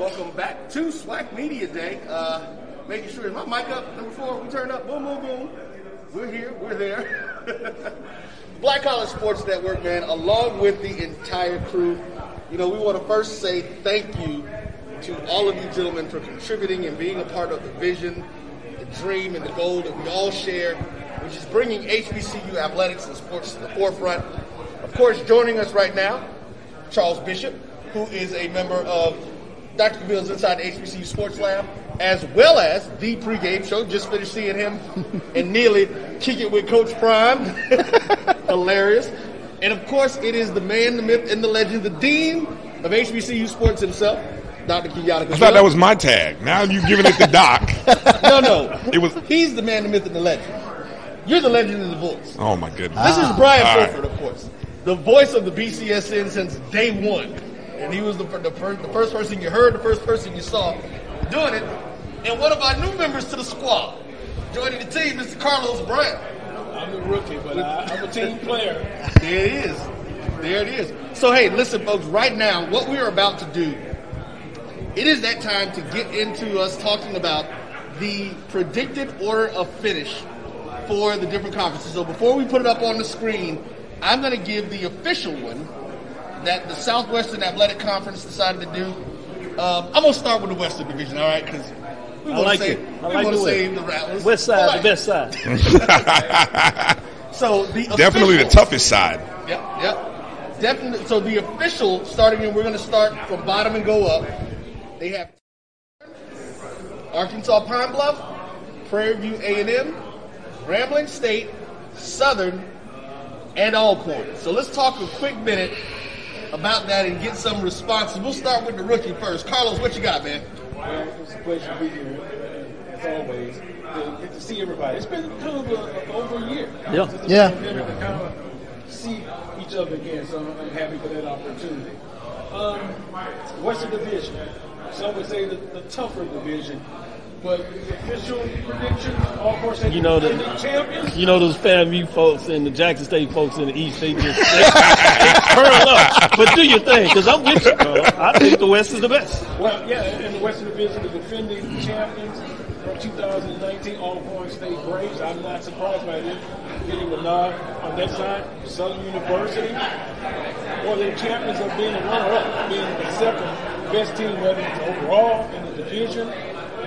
welcome back to SWAC Media Day. Uh, making sure, is my mic up? Number four, we turned up. Boom, boom, boom. We're here, we're there. Black College Sports Network, man, along with the entire crew. You know, we want to first say thank you to all of you gentlemen for contributing and being a part of the vision, the dream, and the goal that we all share, which is bringing HBCU athletics and sports to the forefront. Of course, joining us right now, Charles Bishop, who is a member of Dr. Cavil's Inside the HBCU Sports Lab, as well as the pregame show. Just finished seeing him and Neely kick it with Coach Prime. Hilarious. And of course, it is the man, the myth, and the legend, the dean of HBCU Sports himself, Dr. Kenyatta I thought that was my tag. Now you've given it to Doc. no, no. It was. He's the man, the myth, and the legend. You're the legend of the voice. Oh my goodness. This is ah. Brian All right. Of course, the voice of the BCSN since day one, and he was the, the, first, the first person you heard, the first person you saw doing it, and one of our new members to the squad, joining the team, Mr. Carlos Brown. I'm the rookie, but I, I'm a team player. There it is. There it is. So hey, listen, folks. Right now, what we are about to do, it is that time to get into us talking about the predicted order of finish for the different conferences. So before we put it up on the screen, I'm going to give the official one that the Southwestern Athletic Conference decided to do. Um, I'm going to start with the Western Division, all right? Because we want like to save, it. I we like want to the way. save the Rattlers. West side, right. the best side. So the Definitely the toughest side. Yep, yep. Definitely. So the official starting, and we're going to start from bottom and go up. They have Arkansas Pine Bluff, Prairie View A&M, Grambling State, Southern, and Alcorn. So let's talk a quick minute about that and get some responses. We'll start with the rookie first. Carlos, what you got, man? Well, it's a pleasure to be here, as always. To get to see everybody. It's been kind of a, over a year. Yeah. Since Yeah. kind of see each other again, so I'm, I'm happy for that opportunity. Um, Western Division. Some would say the, the tougher division, but official predictions, all course, You know the- champions. You know those FAMU folks and the Jackson State folks in the East, they just they, they curl up. But do your thing, because I'm with you, Carl. I think the West is the best. Well, yeah, in the Western Division, the defending champions from 2019, all Alcorn State Braves. I'm not surprised by them getting a nod on that side. Southern University, or the champions of being a runner-up, being the second best team, whether it's overall in the division.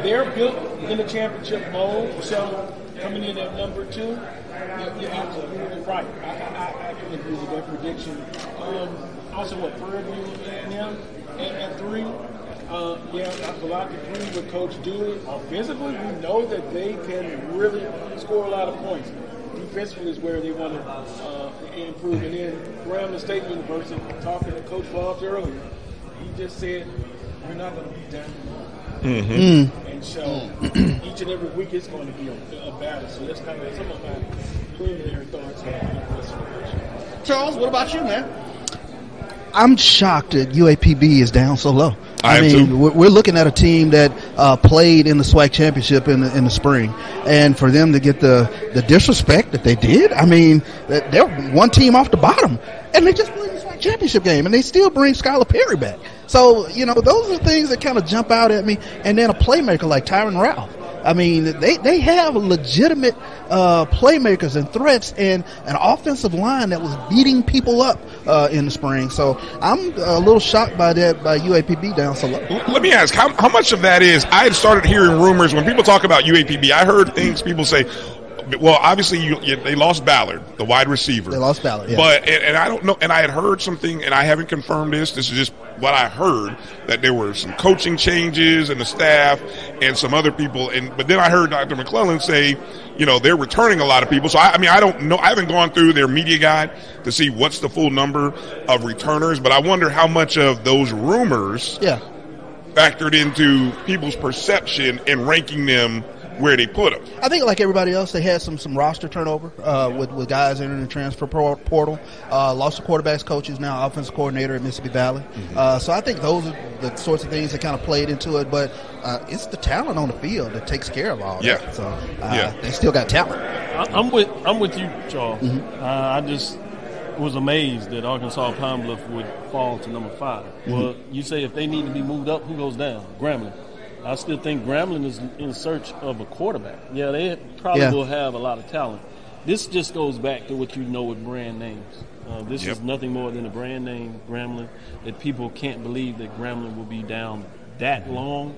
They're built in the championship mode, so coming in at number two, you're, you're absolutely right. I, I, I can agree with that prediction. Um, also, what Prairie View A&M at, at three. Uh, yeah, will have to agree with Coach Dewey. Offensively, we know that they can really score a lot of points. Defensively is where they want to uh, improve. And then Grambling State University, talking to Coach Fobbs earlier, he just said, we're not going to be down. And so each and every week it's going to be a, a battle. So that's kind of some of my preliminary thoughts on this. Charles, what about you, man? I'm shocked that UAPB is down so low. I am mean, too. we're, we're looking at a team that uh, played in the SWAC championship in the, in the spring, and for them to get the, the disrespect that they did, I mean, they're one team off the bottom, and they just played the SWAC championship game, and they still bring Skyler Perry back. So you know, those are things that kind of jump out at me. And then a playmaker like Tyron Ralph. I mean, they, they have legitimate uh, playmakers and threats and an offensive line that was beating people up uh, in the spring. So I'm a little shocked by that by UAPB down so low. Let me ask, how, how much of that is? I had started hearing rumors when people talk about UAPB. I heard things people say. Well, obviously, you, you, they lost Ballard, the wide receiver. They lost Ballard, yeah. But and, and I don't know. And I had heard something, and I haven't confirmed this. This is just what I heard that there were some coaching changes and the staff and some other people. And but then I heard Dr. McClelland say, you know, they're returning a lot of people. So I, I mean, I don't know. I haven't gone through their media guide to see what's the full number of returners. But I wonder how much of those rumors Yeah. factored into people's perception and ranking them where they put them. I think like everybody else, they had some some roster turnover uh, with with guys entering the transfer portal. Uh, lost the quarterbacks coach is now offensive coordinator at Mississippi Valley. Uh, so I think those are the sorts of things that kind of played into it. But uh, it's the talent on the field that takes care of all Yeah. that. So uh, Yeah. they still got talent. I, I'm with I'm with you, Charles. Uh, I just was amazed that Arkansas Pine Bluff would fall to number 5 Well, you say if they need to be moved up, who goes down? Grambling. I still think Grambling is in search of a quarterback. Yeah, they probably Yeah. will have a lot of talent. This just goes back to what you know with brand names. Uh, this Yep. is nothing more than a brand name, Grambling, that people can't believe that Grambling will be down that long.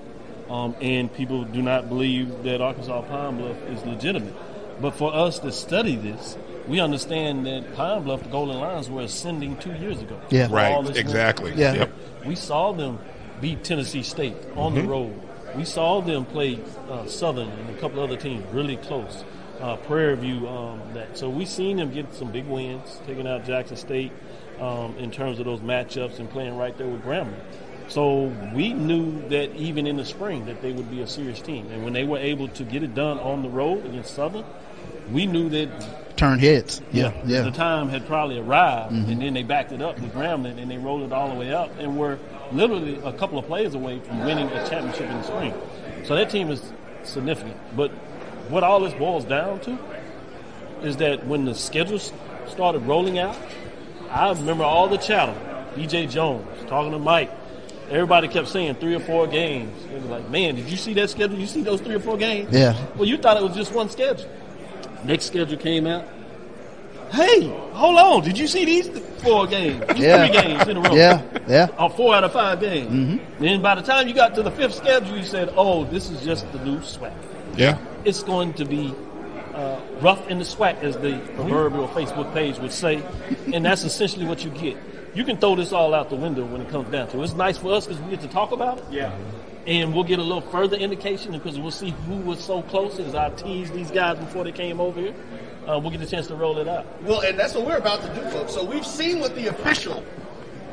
Um, and people do not believe that Arkansas Pine Bluff is legitimate. But for us to study this, we understand that Pine Bluff, the Golden Lions, were ascending two years ago. Yeah. Right, All this exactly. Yeah. Yep. we saw them beat Tennessee State on the road. We saw them play uh, Southern and a couple other teams really close. Uh, Prairie View, um, that so we seen them get some big wins, taking out Jackson State um, in terms of those matchups and playing right there with Grambling. So we knew that even in the spring that they would be a serious team, and when they were able to get it done on the road against Southern, we knew that Turn heads. Yeah, the yeah. time had probably arrived, mm-hmm. and then they backed it up with Grambling, and they rolled it all the way up, and were literally a couple of plays away from winning a championship in the spring. So that team is significant. But what all this boils down to is that when the schedules started rolling out, I remember all the chatter. BJ Jones talking to Mike. Everybody kept saying three or four games. They were like, "Man, did you see that schedule? You see those three or four games?" Yeah. Well, you thought it was just one schedule. Next schedule came out. Hey, hold on! Did you see these four games? These Yeah. Three games in a row. Yeah, yeah. Or four out of five games. Mm-hmm. Then by the time you got to the fifth schedule, you said, "Oh, this is just the new SWAC." Yeah. It's going to be uh, rough in the SWAC, as the proverbial Facebook page would say, and that's essentially what you get. You can throw this all out the window when it comes down to it. It's nice for us because we get to talk about it. Yeah. And we'll get a little further indication because we'll see who was so close as I teased these guys before they came over here. Uh, we'll get a chance to roll it out. Well, and that's what we're about to do, folks. So we've seen what the official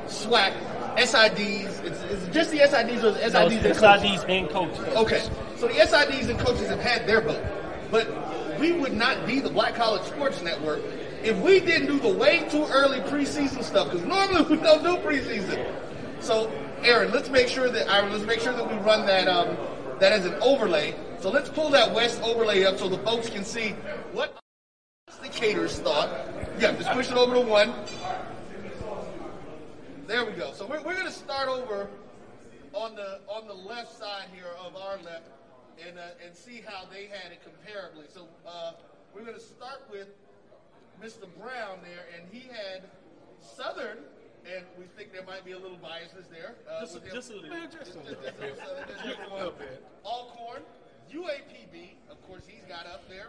SWAC SIDs. It's, it's just the SIDs or the SIDs it's and coaches? SIDs and coaches. Okay, so the SIDs and coaches have had their vote, but we would not be the Black College Sports Network if we didn't do the way too early preseason stuff. Because normally we don't do preseason. So, Aaron, let's make sure that Aaron, let's make sure that we run that um, that as an overlay. So let's pull that West overlay up so the folks can see what the caterers thought. Yeah, just push it over to one. There we go. So we're, we're going to start over on the on the left side here of our left and uh, and see how they had it comparably. So uh, we're going to start with Mr. Brown there, and he had Southern, and we think there might be a little biasness there. Uh, Just, with him. just a little. Man, just a little Just- just- just- just- just a little bit. Alcorn, UAPB, of course, he's got up there,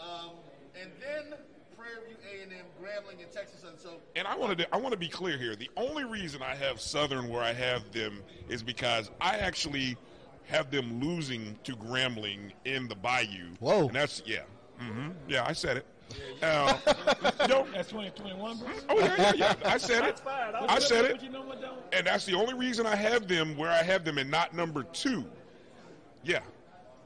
um, and then Prairie View A&M, Grambling, and Texas Southern. So And I wanted to I want to be clear here. The only reason I have Southern where I have them is because I actually have them losing to Grambling in the Bayou. Whoa. And that's yeah. mm-hmm, Yeah, I said it. Uh, no, That's 2021, bro. oh yeah, yeah, yeah. I said it. I said it. you know what, though? And that's the only reason I have them where I have them and not number two. Yeah.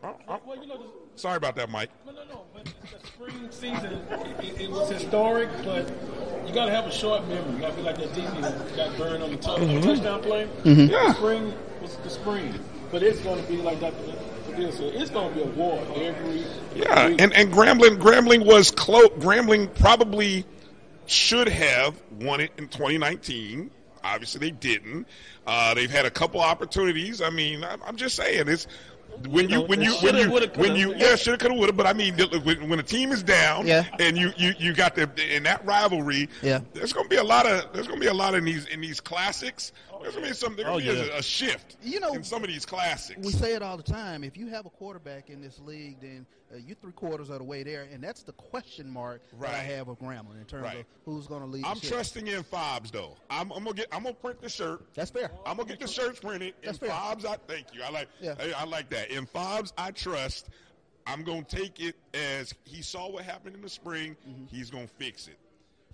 Oh, oh, Well, you know, the, sorry about that, Mike. No, no, no. But the spring season, it, it, was historic, but you got to have a short memory. You got to be like that DB that got burned on the tou- Mm-hmm. touchdown play. Yeah. The Spring was the spring, but it's going to be like that. For this, it's going to be a war every. Yeah, week. and and Grambling Grambling was close. Grambling probably should have won it in 2019. Obviously, they didn't. Uh, they've had a couple opportunities. I mean, I'm, I'm just saying it's when you when you when Shoulda, you when you yeah shoulda coulda woulda. But I mean, when, when a team is down, Yeah. and you you you got the in that rivalry, Yeah. there's gonna be a lot of there's gonna be a lot in these in these classics. There's gonna be some there's gonna Oh, be a, a shift You know, in some of these classics. We say it all the time. If you have a quarterback in this league, then uh, you're three quarters of the way there, and that's the question mark that I have of Grambling in terms Right. of who's going to lead. I'm the trusting in Fobbs though. I'm, I'm gonna get I'm gonna print the shirt. That's fair. I'm gonna get the shirts printed. In That's fair. Fobbs, I thank you. I like. Yeah. I, I like that. In Fobbs, I trust. I'm gonna take it as he saw what happened in the spring. Mm-hmm. He's gonna fix it.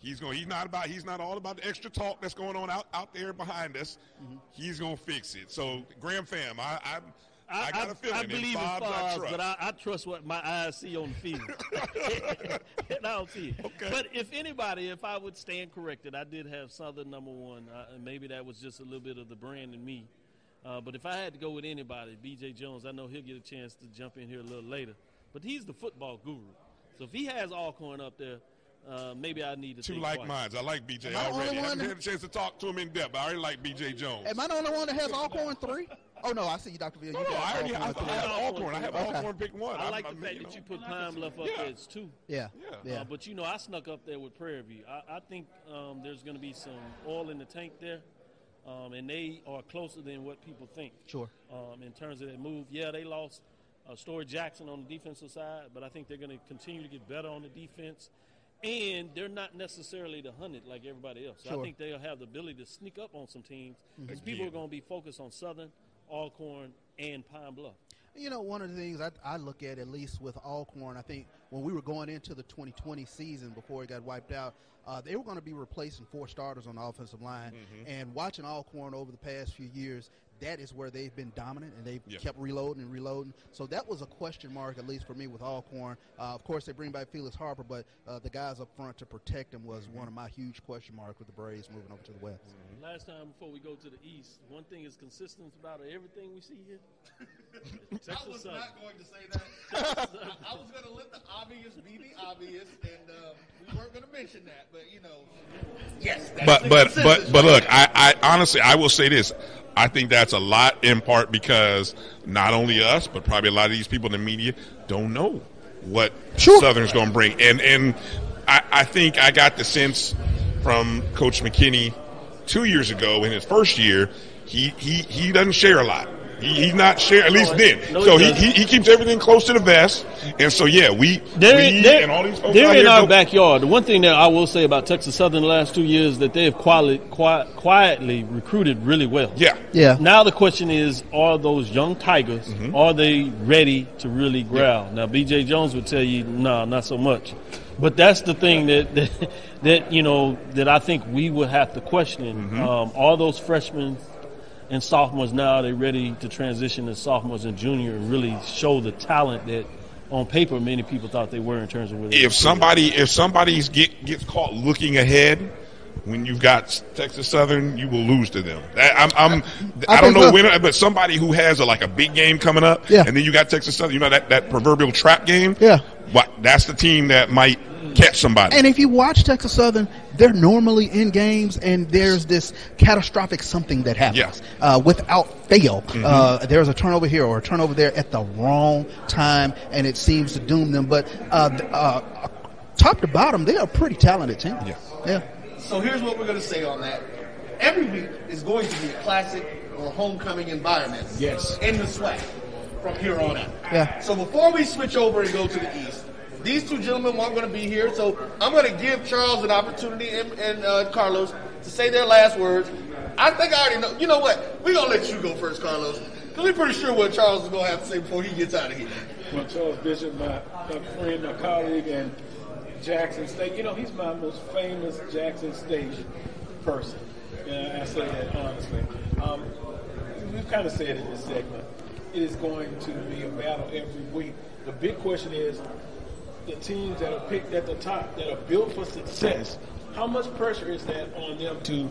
He's going. He's not about. He's not all about the extra talk that's going on out, out there behind us. Mm-hmm. He's gonna fix it. So, Gram fam, I I, I, got a feeling. I believe in Fobbs, I trust. but I, I trust what my eyes see on the field. and I don't see it. Okay. But if anybody, if I would stand corrected, I did have Southern number one. Uh, and maybe that was just a little bit of the brand in me. Uh, but if I had to go with anybody, B.J. Jones, I know he'll get a chance to jump in here a little later. But he's the football guru. So if he has Alcorn up there, Uh, maybe I need to Two think like twice. minds. I like BJ Am I the already. only I haven't had a chance to talk to him in depth. but I already like BJ Jones. Am I the only one that has Alcorn three? Oh no, I see you, Dr. Ville. no, no, I already I, Alcorn I have Alcorn. I have Okay. Alcorn pick one. I I'm- like the I'm, fact you that know. you put Pine Bluff up Yeah. there as two. Yeah, Yeah. yeah. Uh, but you know, I snuck up there with Prairie View. I, I think um, there's going to be some oil in the tank there, um, and they are closer than what people think. Sure. Um, in terms of their move, yeah, they lost uh, Story Jackson on the defensive side, but I think they're going to continue to get better on the defense. And they're not necessarily the hundred like everybody else. So Sure. I think they'll have the ability to sneak up on some teams because people are going to be focused on Southern, Alcorn, and Pine Bluff. You know, one of the things I, I look at, at least with Alcorn, I think when we were going into the 2020 season before it got wiped out, uh, they were going to be replacing four starters on the offensive line. And watching Alcorn over the past few years, that is where they've been dominant and they've Yeah. kept reloading and reloading. So that was a question mark, at least for me, with Alcorn. Uh, of course, they bring back Felix Harper, but uh, the guys up front to protect him was one of my huge question marks with the Braves moving over to the West. Last time before we go to the east, one thing is consistent about everything we see here. I Texas was Southern. not going to say that. I, I was going to let the obvious be the obvious, and um, we weren't going to mention that. But you know, yes. That's but but but but look. I, I honestly I will say this. I think that's a lot in part because not only us, but probably a lot of these people in the media don't know what Sure. Southern's going to bring. And and I, I think I got the sense from Coach McKinney two years ago in his first year, he he he doesn't share a lot. He, he's not share at least then. No, so he, he he keeps everything close to the vest. And so yeah, we They're, we they're, and all these folks they're out in here our don't- backyard. The one thing that I will say about Texas Southern the last two years is that they have quietly, quiet, quietly recruited really well. Yeah. Yeah. Now the question is, are those young tigers, Mm-hmm. are they ready to really growl? Now B.J. Jones would tell you, no, not so much. But that's the thing that, that, that you know, that I think we would have to question. Mm-hmm. Um, are those freshmen and sophomores now they're ready to transition to sophomores and junior and really show the talent that on paper many people thought they were in terms of where if somebody if somebody's get gets caught looking ahead when you've got Texas Southern, you will lose to them. I'm, I'm I, I don't know so. when, but somebody who has a, like a big game coming up, Yeah. and then you got Texas Southern, you know that that proverbial trap game. Yeah. what that's the team that might catch somebody. And if you watch Texas Southern, they're normally in games, and there's this catastrophic something that happens Yeah. Mm-hmm. uh, without fail. Uh, there's a turnover here or a turnover there at the wrong time, and it seems to doom them. But uh, uh, top to bottom, they are a pretty talented team. Yeah. yeah. So here's what we're going to say on that. Every week is going to be a classic or homecoming environment. Yes. In the SWAC from here on out. Yeah. So before we switch over and go to the east, these two gentlemen weren't going to be here, so I'm going to give Charles an opportunity and, and uh, Carlos to say their last words. I think I already know. You know what? We're going to let you go first, Carlos, because we're pretty sure what Charles is going to have to say before he gets out of here. Well, Charles Bishop, my, my friend, my colleague, and Jackson State. You know, he's my most famous Jackson State person. And I say that honestly. Um, we've kind of said in this segment, it is going to be a battle every week. The big question is the teams that are picked at the top, that are built for success, how much pressure is that on them to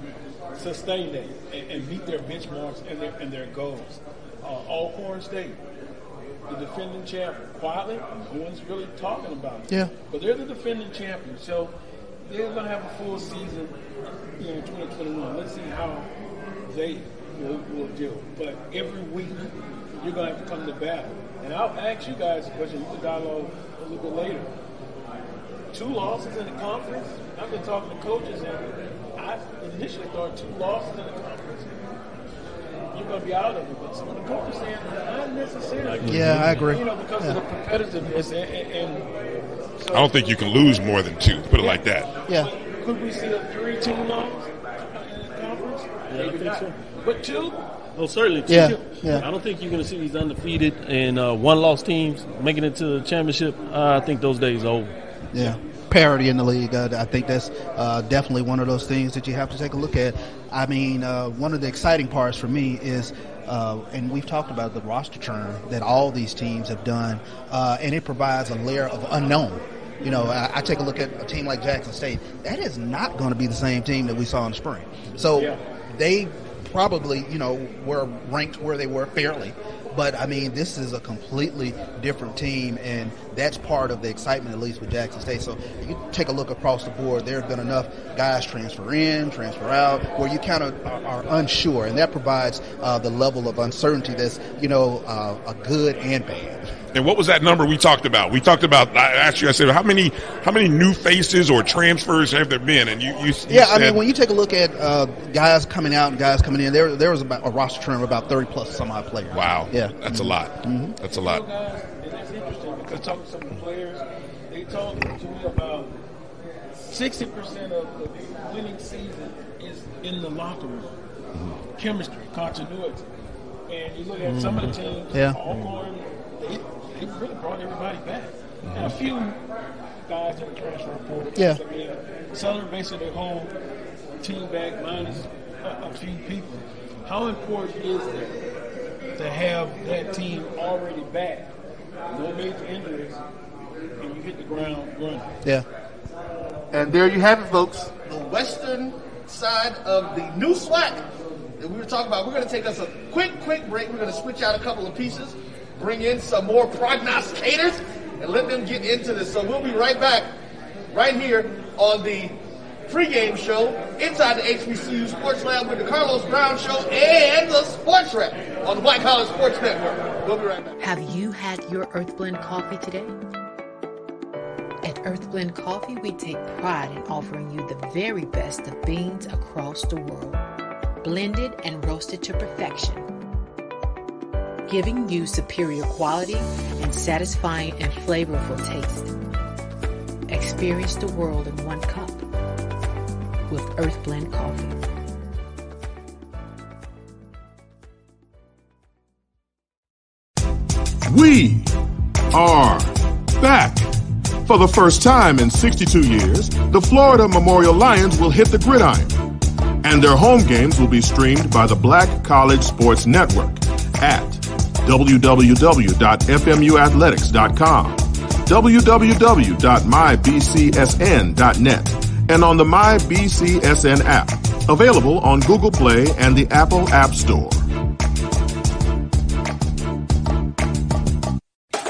sustain that and, and meet their benchmarks and their, and their goals? Uh, Alcorn State, the defending champion. Quietly, no one's really talking about it. Yeah. But they're the defending champion, so they're going to have a full season you know, in 2021. Let's see how they will, will do. But every week, you're going to have to come to battle. And I'll ask you guys a question. We can dialogue a little bit later. Two losses in the conference. I've been talking to coaches, and I initially thought two losses in the conference. You're going to be out of it. But some of the coaches saying not necessarily. Yeah, I agree. You know, because of the competitiveness and, and, and so I don't think you can lose more than two. Put it like that. Yeah. Could we see a three-team loss in the conference? Yeah, I Maybe think not. so. But two, Oh, certainly. two. Yeah, yeah. I don't think you're going to see these undefeated and uh, one-loss teams making it to the championship. Uh, I think those days are over. Yeah, parity in the league. Uh, I think that's uh, definitely one of those things that you have to take a look at. I mean, uh, one of the exciting parts for me is, uh, and we've talked about the roster churn that all these teams have done, uh, and it provides a layer of unknown. You know, I, I take a look at a team like Jackson State. That is not going to be the same team that we saw in the spring. So Yeah. they probably you know were ranked where they were fairly. But I mean, this is a completely different team, and that's part of the excitement, at least with Jackson State. So you take a look across the board. There have been enough guys transfer in, transfer out, where you kind of are, are unsure, and that provides uh, the level of uncertainty that's you know uh, a good and bad. And what was that number we talked about? We talked about. I asked you. I said, how many how many new faces or transfers have there been? And you, you, you yeah, said, I mean, when you take a look at uh, guys coming out and guys coming in, there there was about a roster term of about thirty plus some odd players. wow, Yeah. that's a lot. That's a lot. Guys, and that's interesting because talking to some of the players, they talked to me about 60% of the winning season is in the locker room. Chemistry, continuity. And you look at some of the mm-hmm. teams, Yeah. Alcorn, they, they really brought everybody back. And a few guys in the transfer portal. Yeah. I mean, Southern basically their whole team back minus a, a few people. How important is it to have that team already back, no major injuries, and you hit the ground running? Yeah. And there you have it, folks. The western side of the new SWAC that we were talking about. We're going to take us a quick, quick break. We're going to switch out a couple of pieces, bring in some more prognosticators, and let them get into this. So we'll be right back, right here on the pregame show inside the HBCU Sports Lab with the Carlos Brown Show and the Sports Rep on the Black College Sports Network. We'll be right back. Have you had your Earth Blend coffee today? At Earth Blend Coffee, we take pride in offering you the very best of beans across the world, blended and roasted to perfection, giving you superior quality and satisfying and flavorful taste. Experience the world in one cup with Earth Blend Coffee. We are back. For the first time in 62 years, the Florida Memorial Lions will hit the gridiron. And their home games will be streamed by the Black College Sports Network at www.fmuathletics.com, www.mybcsn.net, and on the MyBCSN app, available on Google Play and the Apple App Store.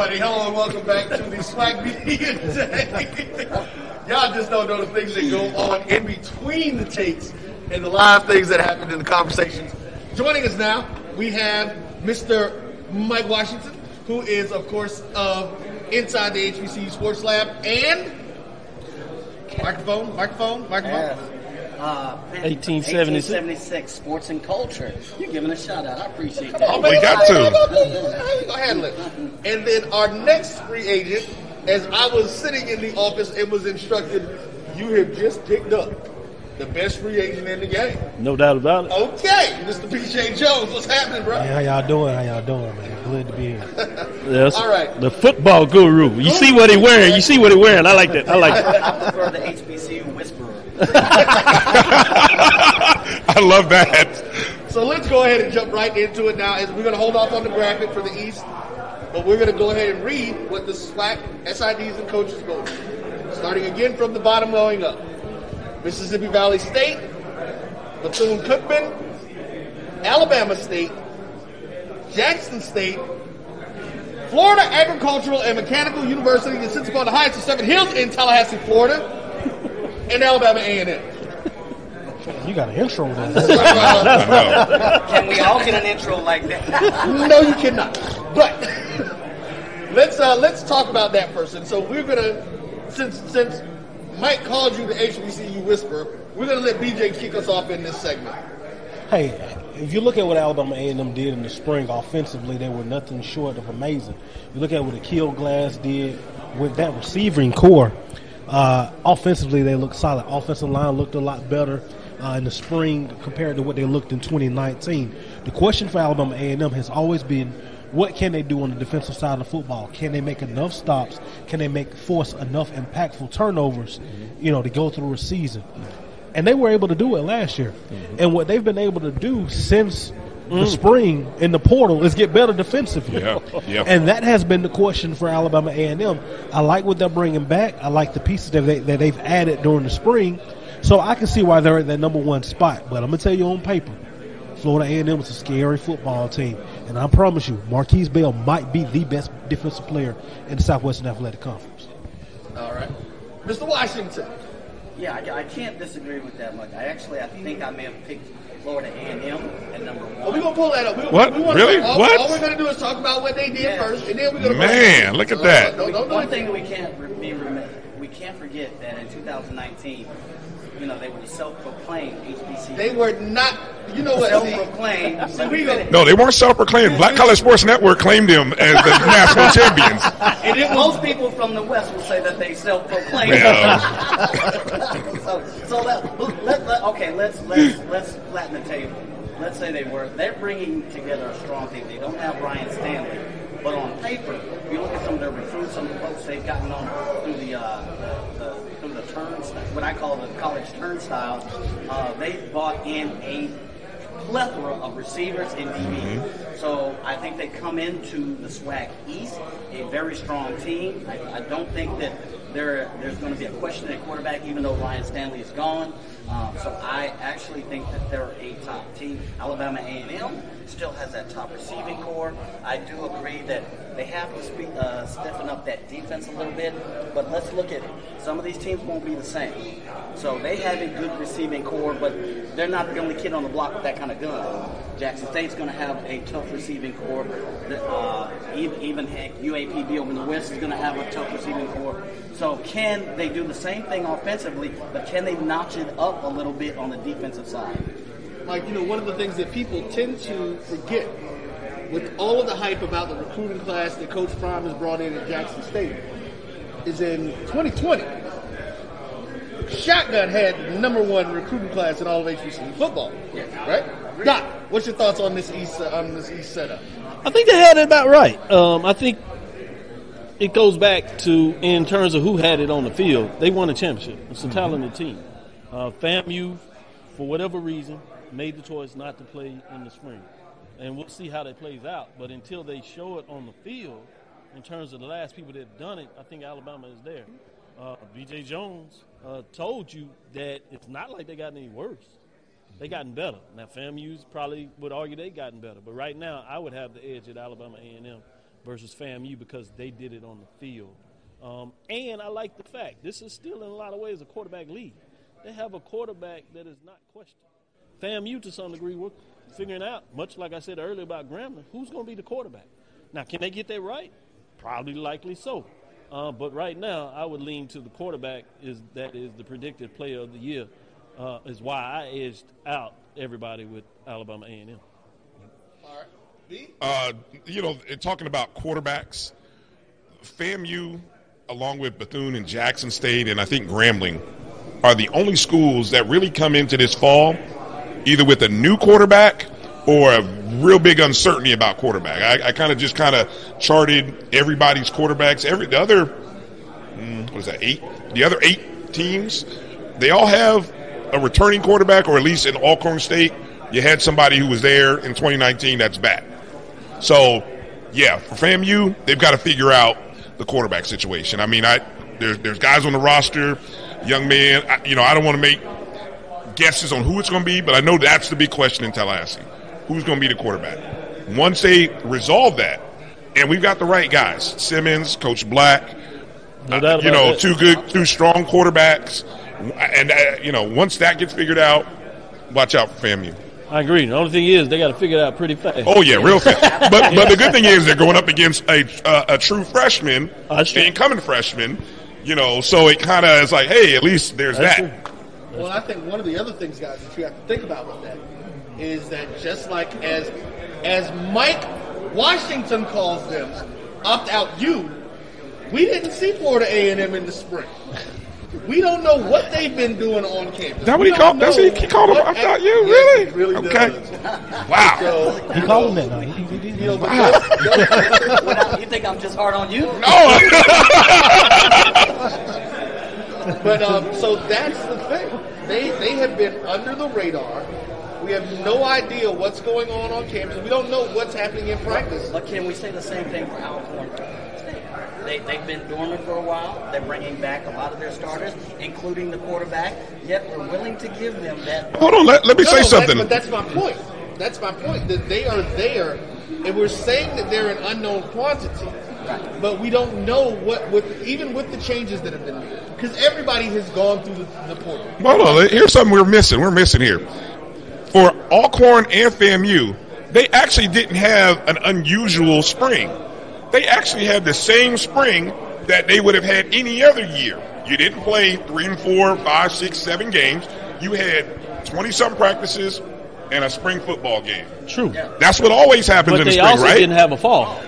Everybody. Hello and welcome back to the SWAC Media Day. Y'all just don't know the things that go on in between the takes and the live things that happen in the conversations. Joining us now, we have Mr. Mike Washington, who is, of course, of inside the HBCU Sports Lab and microphone, microphone, microphone. Uh, 1876. 1876, sports and culture. You're giving a shout out. I appreciate that. Oh, we got to. How you gonna handle it? And then our next free agent, as I was sitting in the office and was instructed, you have just picked up the best free agent in the game. No doubt about it. Okay, Mr. BJ Jones, what's happening, bro? How y'all doing? How y'all doing, man? Glad to be here. Yes. All right. The football guru. You see what he wearing. You see what he wearing. I like that. I like it. I prefer the HBCU whisperer. I love that. So let's go ahead and jump right into it now. As we're going to hold off on the graphic for the East, but we're going to go ahead and read what the SWAC SIDs and coaches go. Starting again from the bottom, going up. Mississippi Valley State, Bethune Cookman, Alabama State, Jackson State, Florida Agricultural and Mechanical University the heights of Seven Hills in Tallahassee, Florida, and Alabama A&M. You got an intro there. Can we all get an intro like that? no, you cannot. But let's uh, let's talk about that first. And so we're gonna since since Mike called you the HBCU whisper, we're gonna let BJ kick us off in this segment. hey, if you look at what Alabama A&M did in the spring offensively, they were nothing short of amazing. You look at what Aqeel Glass did with that receiving corps. Uh, offensively, they look solid. Offensive line looked a lot better uh, in the spring compared to what they looked in 2019. The question for Alabama A&M has always been, what can they do on the defensive side of football? Can they make enough stops? Can they make force enough impactful turnovers, you know, to go through a season? And they were able to do it last year. And what they've been able to do since the mm. spring in the portal is get better defensively. Yeah, yeah. And that has been the question for Alabama A&M. I like what they're bringing back. I like the pieces that, they, that they've added during the spring. So I can see why they're at that number one spot. But I'm going to tell you on paper, Florida A&M is a scary football team. And I promise you, Markquese Bell might be the best defensive player in the Southwestern Athletic Conference. All right. Mr. Washington. Yeah, I, I can't disagree with that much. I actually, I think I may have picked Florida A&M at number one. Well, we're going to pull that up. We, What? We wanna Really? All, What? All we're going to do is talk about what they did Yeah. first, and then we're going to Man, look at that. Don't, don't do One thing that we can't re- be remi- we can't forget that in 2019, you know, they were self-proclaimed HBC. They were not. You know what? See, self-proclaimed. see, we go. No, they weren't self-proclaimed. Black College Sports Network claimed them as the national champions. And then most people from the West will say that they self-proclaimed. Yeah. so, so let, let, let- okay, let's let's let's flatten the table. Let's say they were. They're bringing together a strong team. They don't have Ryan Stanley, but on paper, if you look at some of their recruits, some of the folks they've gotten on through the, uh, through the turnstile, what I call the college turnstile, uh, they bought in a plethora of receivers and DB. So I think they come into the SWAC East a very strong team. I, I don't think that there there's going to be a question at quarterback, even though Ryan Stanley is gone. Um, so I actually think that they're a top team. Alabama A&M still has that top receiving corps. I do agree that they have to speak, uh, stiffen up that defense a little bit. But let's look at it. Some of these teams won't be the same. So they have a good receiving corps, but they're not the only kid on the block with that kind of gun. Jackson State's going to have a tough receiving corps. The, Uh, even, even heck, UAPB over in the West is going to have a tough receiving corps. So can they do the same thing offensively, but can they notch it up a little bit on the defensive side? Like you know, one of the things that people tend to forget with all of the hype about the recruiting class that Coach Prime has brought in at Jackson State is in 2020. Shotgun had the number one recruiting class in all of HBCU football. Right? Doc, what's your thoughts on this East uh, on this East setup? I think they had it about right. Um, I think it goes back to in terms of who had it on the field. They won a championship. It's a talented team. Uh, FAMU, for whatever reason, made the choice not to play in the spring, and we'll see how that plays out. But until they show it on the field, in terms of the last people that have done it, I think Alabama is there. Uh, B.J. Jones uh, told you that it's not like they got any worse. They gotten better. Now FAMU's probably would argue they gotten better, but right now I would have the edge at Alabama A&M versus FAMU because they did it on the field. Um, and I like the fact this is still in a lot of ways a quarterback league. They have a quarterback that is not questioned. FAMU to some degree we're figuring out, much like I said earlier about Grambling, who's going to be the quarterback. Now, can they get that right? Probably likely so. Uh, but right now, I would lean to the quarterback is that is the predicted player of the year. Uh, is why I edged out everybody with Alabama A&M. All right. B? Uh, you know, talking about quarterbacks, FAMU, along with Bethune and Jackson State, and I think Grambling, are the only schools that really come into this fall either with a new quarterback or a real big uncertainty about quarterback. I, I kind of just kind of charted everybody's quarterbacks. Every the other, mm, what is that? Eight. The other eight teams, they all have a returning quarterback, or at least in Alcorn State, you had somebody who was there in 2019 that's back. So, yeah, for FAMU, they've got to figure out the quarterback situation. I mean, I there's there's guys on the roster, young man. I, you know, I don't want to make guesses on who it's going to be, but I know that's the big question in Tallahassee: who's going to be the quarterback? Once they resolve that, and we've got the right guys, Simmons, Coach Black, No uh, you know, that. two good, two strong quarterbacks, and uh, you know, once that gets figured out, watch out for FAMU. I agree. The only thing is they got to figure it out pretty fast. Oh yeah, real fast. But but the good thing is they're going up against a uh, a true freshman, That's true. incoming freshman. You know, so it kind of is like, hey, at least there's That's that. true. Well, I think one of the other things, guys, that you have to think about with that is that just like as as Mike Washington calls them, opt out you, we didn't see Florida A and M in the spring. We don't know what they've been doing on campus. That what he called? That's what know he called him? I thought you Yes, really? it really Okay. does. Wow. So, He called him that now. He, he did. you Wow. those- those- What else? you think I'm just hard on you? No. but um, so that's the thing. They they have been under the radar. We have no idea what's going on on campus. We don't know what's happening in practice. But can we say the same thing for Alcorn State? They, they've been dormant for a while. They're bringing back a lot of their starters, including the quarterback. Yet we're willing to give them that. Hold on. Let, let me No, say that- something. but that's my point. That's my point. That they are there, and we're saying that they're an unknown quantity. Right. But we don't know what, with even with the changes that have been made, because everybody has gone through the, the portal. Hold on. Here's something we're missing. We're missing here. For Alcorn and FAMU, they actually didn't have an unusual spring. They actually had the same spring that they would have had any other year. You didn't play three and four, five, six, seven games. You had 20 some practices and a spring football game. True. That's what always happens But in the they spring, also right? didn't have a fall.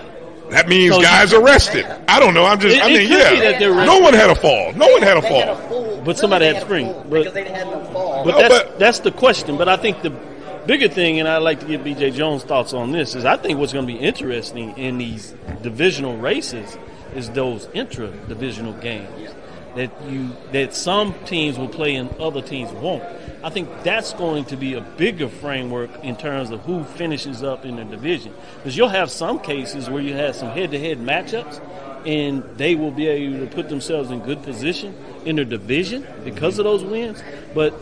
that means So guys are rested. I don't know. I'm just, It- I it mean, could yeah. be that they're no one had a fall. No one had a They had a fall. But somebody really had a spring. But- because they had no fall. But No, that's but- that's the question. But I think the bigger thing, and I'd like to get BJ Jones' thoughts on this, is I think what's going to be interesting in these divisional races is those intra-divisional games that you that some teams will play and other teams won't. I think that's going to be a bigger framework in terms of who finishes up in the division. Because you'll have some cases where you have some head-to-head matchups, and they will be able to put themselves in good position in their division because of those wins. But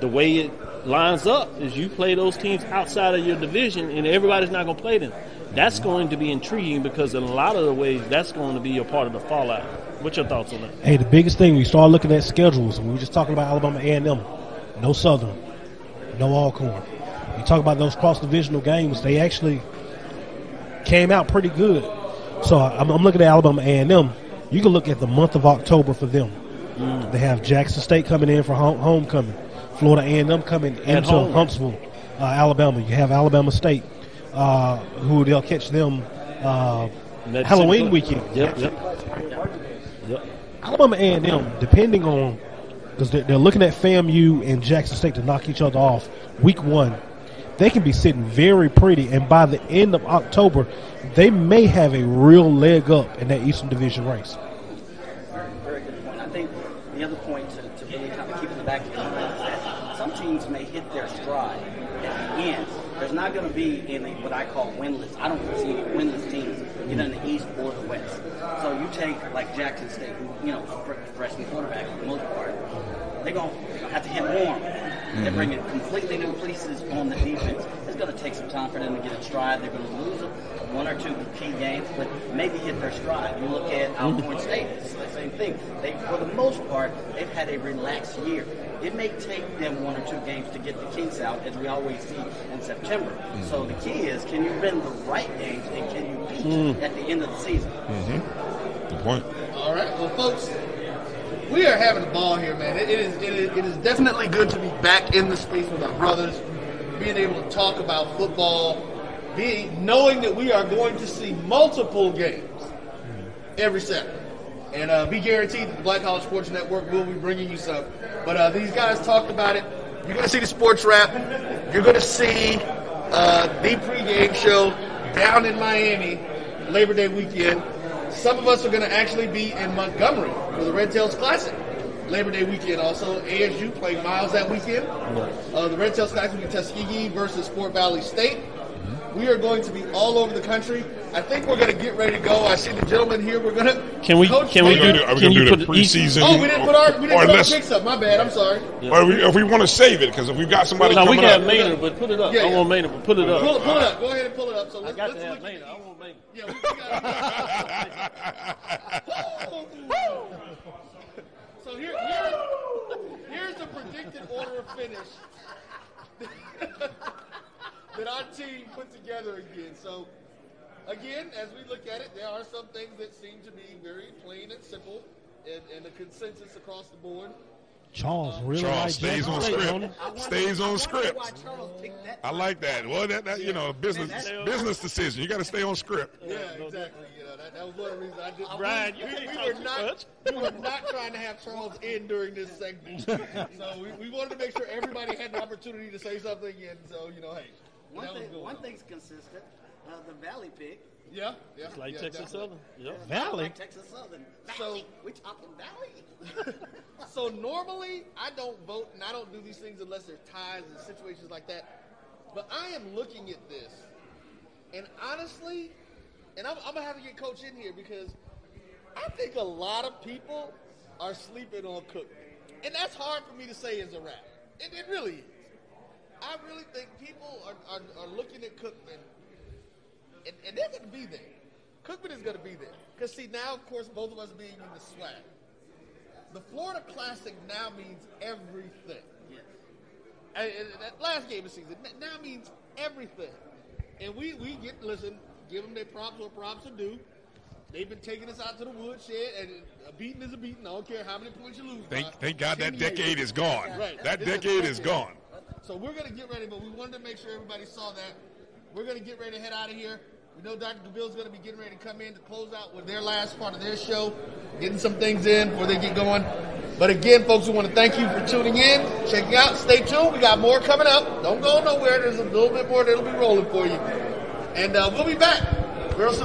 the way it lines up is you play those teams outside of your division, and everybody's not going to play them. That's going to be intriguing because in a lot of the ways, that's going to be a part of the fallout. What's your thoughts on that? Hey, the biggest thing we start looking at schedules. We were just talking about Alabama A and M, no Southern, no Alcorn. You talk about those cross divisional games; they actually came out pretty good. So I'm, I'm looking at Alabama A and M. You can look at the month of October for them. Mm. They have Jackson State coming in for home, homecoming, Florida A and M coming into. Huntsville, uh, Alabama. You have Alabama State, uh, who they'll catch them uh, Halloween weekend. Yep, yep. Yep. Alabama A and M, depending on because they're, they're looking at FAMU and Jackson State to knock each other off week one, they can be sitting very pretty, and by the end of October, they may have a real leg up in that Eastern Division race. Very good point. I think the other point to, to really kind of keep in the back of your mind is that some teams may hit their stride at the end. There's not going to be any what I call winless. I don't see any winless teams either in the East or the West. So you take like Jackson State, who you know fr- freshman quarterback for the most part, they're going to have to hit warm. They're mm-hmm. bringing completely new pieces on the defense. It's going to take some time for them to get in stride. They're going to lose one or two key games, but maybe hit their stride. You look at mm-hmm. Alcorn State, it's the same thing. They, for the most part, they've had a relaxed year. It may take them one or two games to get the kinks out, as we always see in September. So mm-hmm. the key is, can you win the right games and can you beat at the end of the season? Good point. All right, well, folks, we are having a ball here, man. It, it is it is it is definitely good to be back in the space with our brothers, being able to talk about football, being knowing that we are going to see multiple games every Saturday. And uh, be guaranteed that the Black College Sports Network will be bringing you some. But uh, these guys talked about it. You're going to see the sports wrap. You're going to see uh, the pregame show down in Miami Labor Day weekend. Some of us are going to actually be in Montgomery for the Red Tails Classic. Labor Day weekend also. ASU playing Miles that weekend. Uh, the Red Tails Classic will be Tuskegee versus Fort Valley State. We are going to be all over the country. I think we're going to get ready to go. I see the gentleman here. We're going to. Can we- Coach can we Are we Baker- gonna do, are we Can gonna you do the put preseason? Oh, we didn't put our we didn't or put our picks up. My bad. I'm sorry. Or we, if we want to save it, because if we've got somebody No, we coming can have up, Maynard, but put it up. Yeah, I want Maynard, but put it up. Pull, it- pull it up. Go ahead and pull it up. So let's, got let's to have look Maynard. at I want Maynard. Yeah, we got So here, here, here's the predicted order of finish that our team put together again. So, again, as we look at it, there are some things that seem to be very plain and simple and, and a consensus across the board. Charles uh, really Charles like stays on script. don't? I wonder- Stays on wonder script. Why that? I like that. Well, that, that you know, business Man, business decision. You got to stay on script. Yeah, exactly. You know, that, that was one of the reasons I did. Brian, you we, we were not much. we were not trying to have Charles in during this segment, so we, we wanted to make sure everybody had an opportunity to say something, and so you know, hey, One thing, one thing's consistent. Uh, the Valley pick. yeah, yeah, It's like yeah, Texas definitely. Southern. Yep. Valley. Like Texas Southern. So- Valley. we talking Valley? So normally I don't vote and I don't do these things unless there's ties and situations like that. But I am looking at this, and honestly, and I'm, I'm gonna have to get Coach in here because I think a lot of people are sleeping on Cook, and that's hard for me to say as a rap. It, it really is. I really think people are, are, are looking at Cookman, and, and they're going to be there. Cookman is going to be there. Because, see, now, of course, both of us being in the SWAC. The Florida Classic now means everything. And, and that last game of the season now means everything. And we, we get, listen, give them their props or props to do. They've been taking us out to the woodshed, and a beating is a beating. I don't care how many points you lose. by. Thank thank God that 10 years. decade is gone. Right. That decade is decade. gone. So we're going to get ready, but we wanted to make sure everybody saw that. We're going to get ready to head out of here. We know Dr. DeVille's going to be getting ready to come in to close out with their last part of their show, getting some things in before they get going. But again, folks, we want to thank you for tuning in, checking out. Stay tuned. We got more coming up. Don't go nowhere. There's a little bit more that'll be rolling for you. And uh, we'll be back real soon.